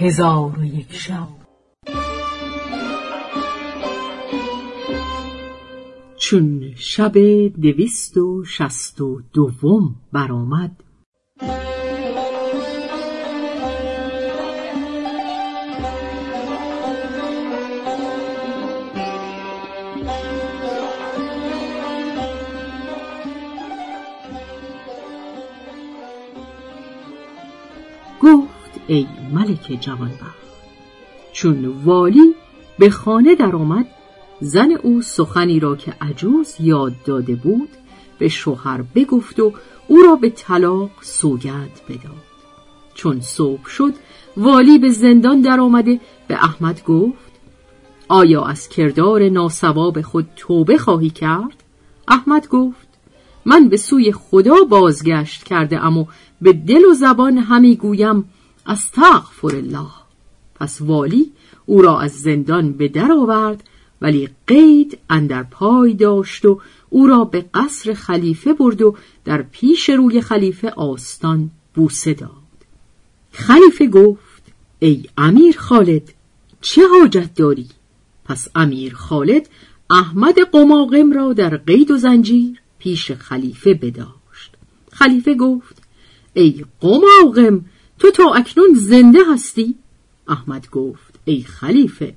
هزار و یک شب. چون شب دویست و شست و دوم برآمد ای ملک جوانبخت چون والی به خانه درآمد زن او سخنی را که عجوز یاد داده بود به شوهر بگفت و او را به طلاق سوگند بداد چون صبح شد والی به زندان درآمده به احمد گفت آیا از کردار ناسواب خود توبه خواهی کرد؟ احمد گفت من به سوی خدا بازگشت کرده اما به دل و زبان همی گویم از تغفر الله پس والی او را از زندان به در آورد ولی قید اندر پای داشت و او را به قصر خلیفه برد و در پیش روی خلیفه آستان بوسه داد. خلیفه گفت ای امیر خالد چه حاجت داری؟ پس امیر خالد احمد قماقم را در قید و زنجیر پیش خلیفه بداشت. خلیفه گفت ای قماقم تو تا اکنون زنده هستی؟ احمد گفت ای خلیفه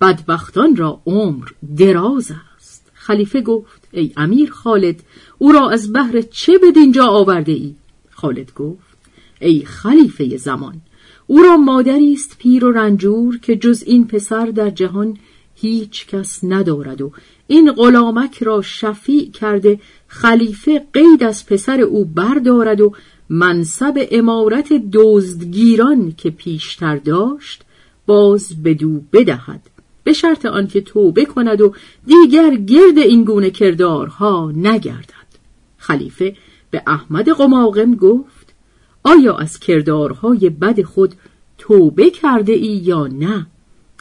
بدبختان را عمر دراز است خلیفه گفت ای امیر خالد او را از بهر چه به دینجا آورده ای؟ خالد گفت ای خلیفه زمان او را مادری است پیر و رنجور که جز این پسر در جهان هیچ کس ندارد و این غلامک را شفیع کرده خلیفه قید از پسر او بردارد و منصب امارت دزدگیران که پیشتر داشت باز بدو بدهد. به شرط آنکه توبه کند و دیگر گرد این گونه کردارها نگردد. خلیفه به احمد قماقم گفت آیا از کردارهای بد خود توبه کرده ای یا نه؟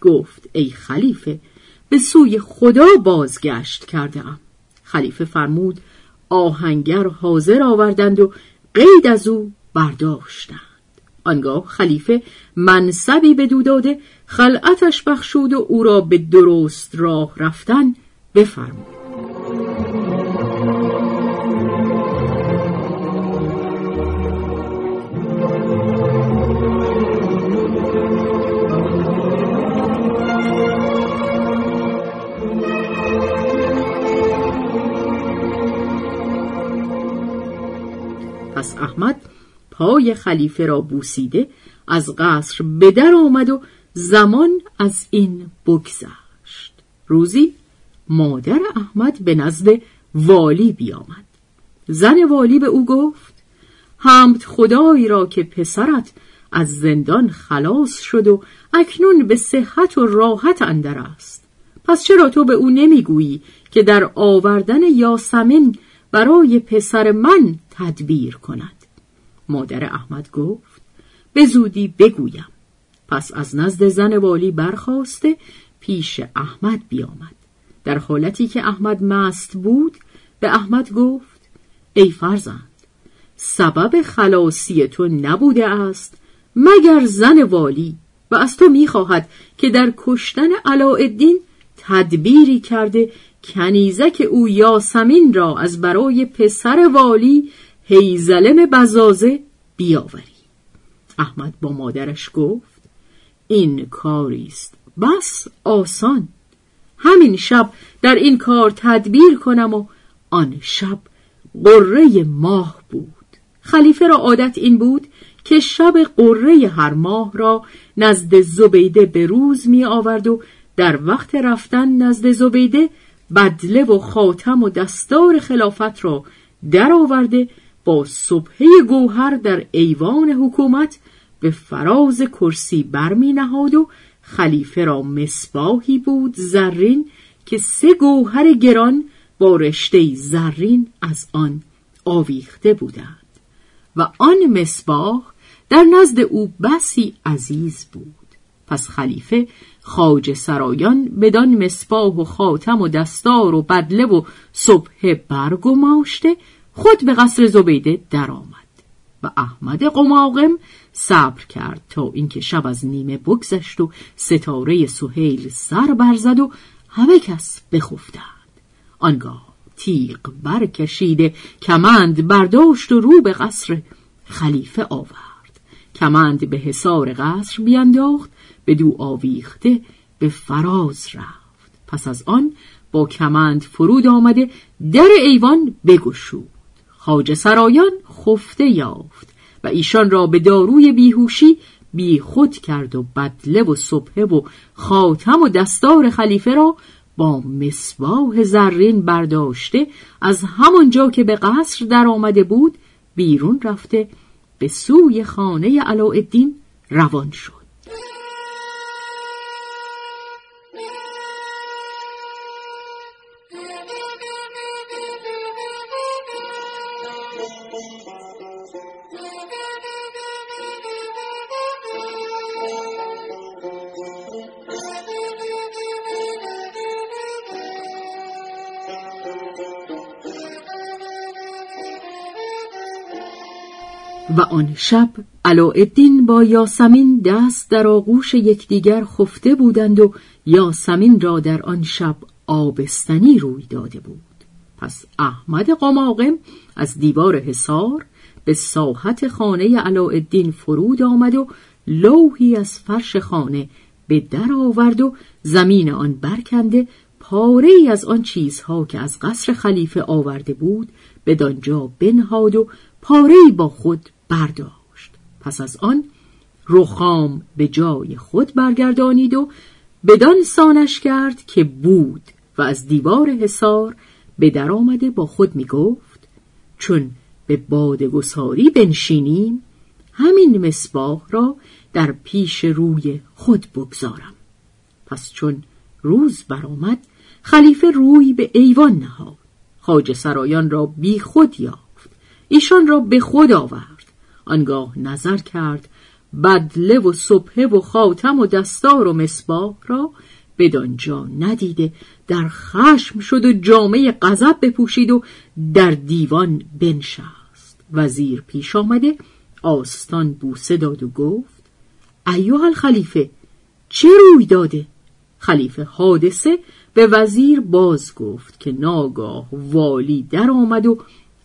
گفت ای خلیفه به سوی خدا بازگشت کرده ام خلیفه فرمود آهنگر حاضر آوردند و قید از او برداشتند. آنگاه خلیفه منصبی به دو داده خلعتش بخشود و او را به درست راه رفتن بفرمود. پای خلیفه را بوسیده از قصر به در آمد و زمان از این بگذشت. روزی مادر احمد به نزد والی بیامد. زن والی به او گفت حمد خدایی را که پسرت از زندان خلاص شد و اکنون به صحت و راحت اندر است. پس چرا تو به او نمی‌گویی که در آوردن یاسمین برای پسر من تدبیر کند؟ مادر احمد گفت به زودی بگویم. پس از نزد زن والی برخواسته پیش احمد بیامد. در حالتی که احمد مست بود به احمد گفت ای فرزند سبب خلاصی تو نبوده است مگر زن والی و از تو می‌خواهد که در کشتن علاءالدین تدبیری کرده کنیزک او یاسمین را از برای پسر والی هیزلم بزازه بیاوری. احمد با مادرش گفت این کاری است. بس آسان. همین شب در این کار تدبیر کنم و آن شب قره ماه بود. خلیفه را عادت این بود که شب قره هر ماه را نزد زبیده به روز می آورد و در وقت رفتن نزد زبیده بدله و خاتم و دستار خلافت را در آورده با صبحه گوهر در ایوان حکومت به فراز کرسی برمی نهاد و خلیفه را مصباحی بود زرین که سه گوهر گران با رشته زرین از آن آویخته بودند و آن مصباح در نزد او بسی عزیز بود. پس خلیفه خاج سرایان بدان مصباح و خاتم و دستار و بدله و صبح برگماشته خود به قصر زبیده درآمد و احمد قماقم صبر کرد تا اینکه شب از نیمه بگذشت و ستاره سهیل سر برزد و همه کس بخفتند. آنگاه تیغ برکشیده کمند برداشت و رو به قصر خلیفه آورد. کمند به حصار قصر بینداخت به دو آویخته به فراز رفت. پس از آن با کمند فرود آمده در ایوان بگشود. خاج سرایان خفته یافت و ایشان را به داروی بیهوشی بی خود کرد و بدله و صبحه و خاتم و دستار خلیفه را با مصباح زرین برداشته از همانجا که به قصر در آمده بود بیرون رفته به سوی خانه علاءالدین روان شد. و آن شب علاءالدین با یاسمین دست در آغوش یکدیگر خفته بودند و یاسمین را در آن شب آبستنی روی داده بود. پس احمد قماقم از دیوار حصار به ساحت خانه علاءالدین فرود آمد و لوحی از فرش خانه به در آورد و زمین آن برکنده پاره ای از آن چیزها که از قصر خلیفه آورده بود به دانجا بنهاد و پاره با خود برداشت. پس از آن رخام به جای خود برگردانید و بدان سانش کرد که بود و از دیوار حصار به در آمده با خود می گفت چون به بادگساری بنشینیم همین مصباح را در پیش روی خود بگذارم. پس چون روز برآمد خلیفه روی به ایوان نهاد. خاج سرایان را بی خود یافت. ایشان را به خود آورد. آنگاه نظر کرد بدله و صبحه و خاتم و دستار و مصباح را بدانجا ندیده در خشم شد و جامعه غضب بپوشید و در دیوان بنشست وزیر پیش آمده آستان بوسه داد و گفت ایوه الخلیفه چه روی داده؟ خلیفه حادثه به وزیر باز گفت که ناگاه والی در آمد و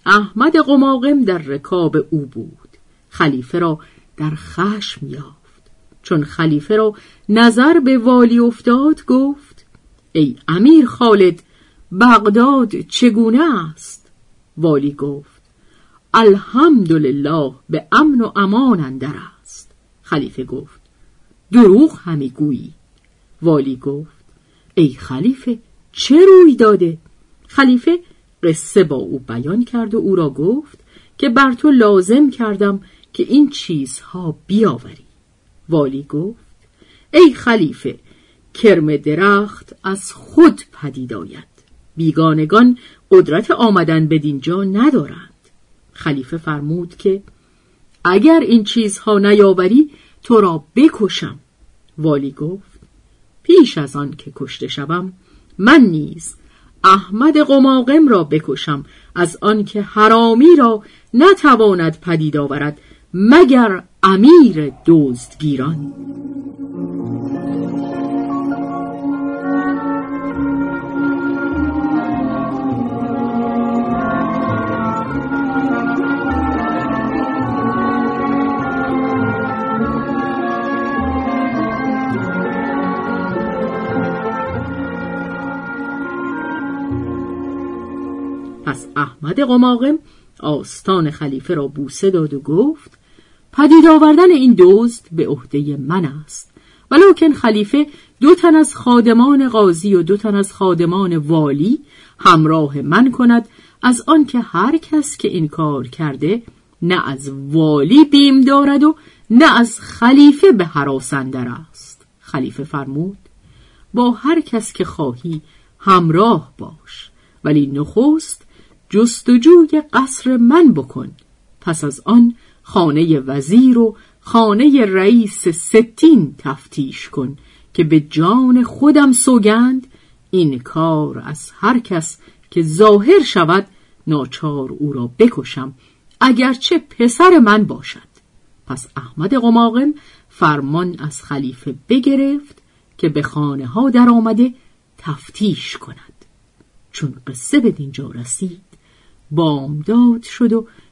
احمد قماقم در رکاب او بود خلیفه را در خشم یافت. چون خلیفه را نظر به والی افتاد گفت ای امیر خالد بغداد چگونه است؟ والی گفت الحمدلله به امن و امان اندر است. خلیفه گفت دروغ همی گویی. والی گفت ای خلیفه چه روی داده؟ خلیفه قصه با او بیان کرد و او را گفت که بر تو لازم کردم که این چیزها بیاوری. والی گفت ای خلیفه کرم درخت از خود پدید آید. بیگانگان قدرت آمدن به دینجا ندارند. خلیفه فرمود که اگر این چیزها نیاوری تو را بکشم. والی گفت پیش از آن که کشته شوم من نیز احمد قماقم را بکشم از آنکه حرامی را نتواند پدید آورد مگر امیر دزدگیران. پس احمد قماقم آستان خلیفه را بوسه داد و گفت پدید آوردن این دزد به عهده من است. ولکن خلیفه دو تن از خادمان قاضی و دو تن از خادمان والی همراه من کند. از آنکه هر کس که این کار کرده نه از والی بیم دارد و نه از خلیفه به حراسندر است. خلیفه فرمود با هر کس که خواهی همراه باش ولی نخست جستجوی قصر من بکن. پس از آن خانه وزیر و خانه رئیس ستین تفتیش کن که به جان خودم سوگند. این کار از هر کس که ظاهر شود ناچار او را بکشم اگرچه پسر من باشد. پس احمد قماقم فرمان از خلیفه بگرفت که به خانه ها در آمده تفتیش کند. چون قصه به دینجا رسید بامداد شد و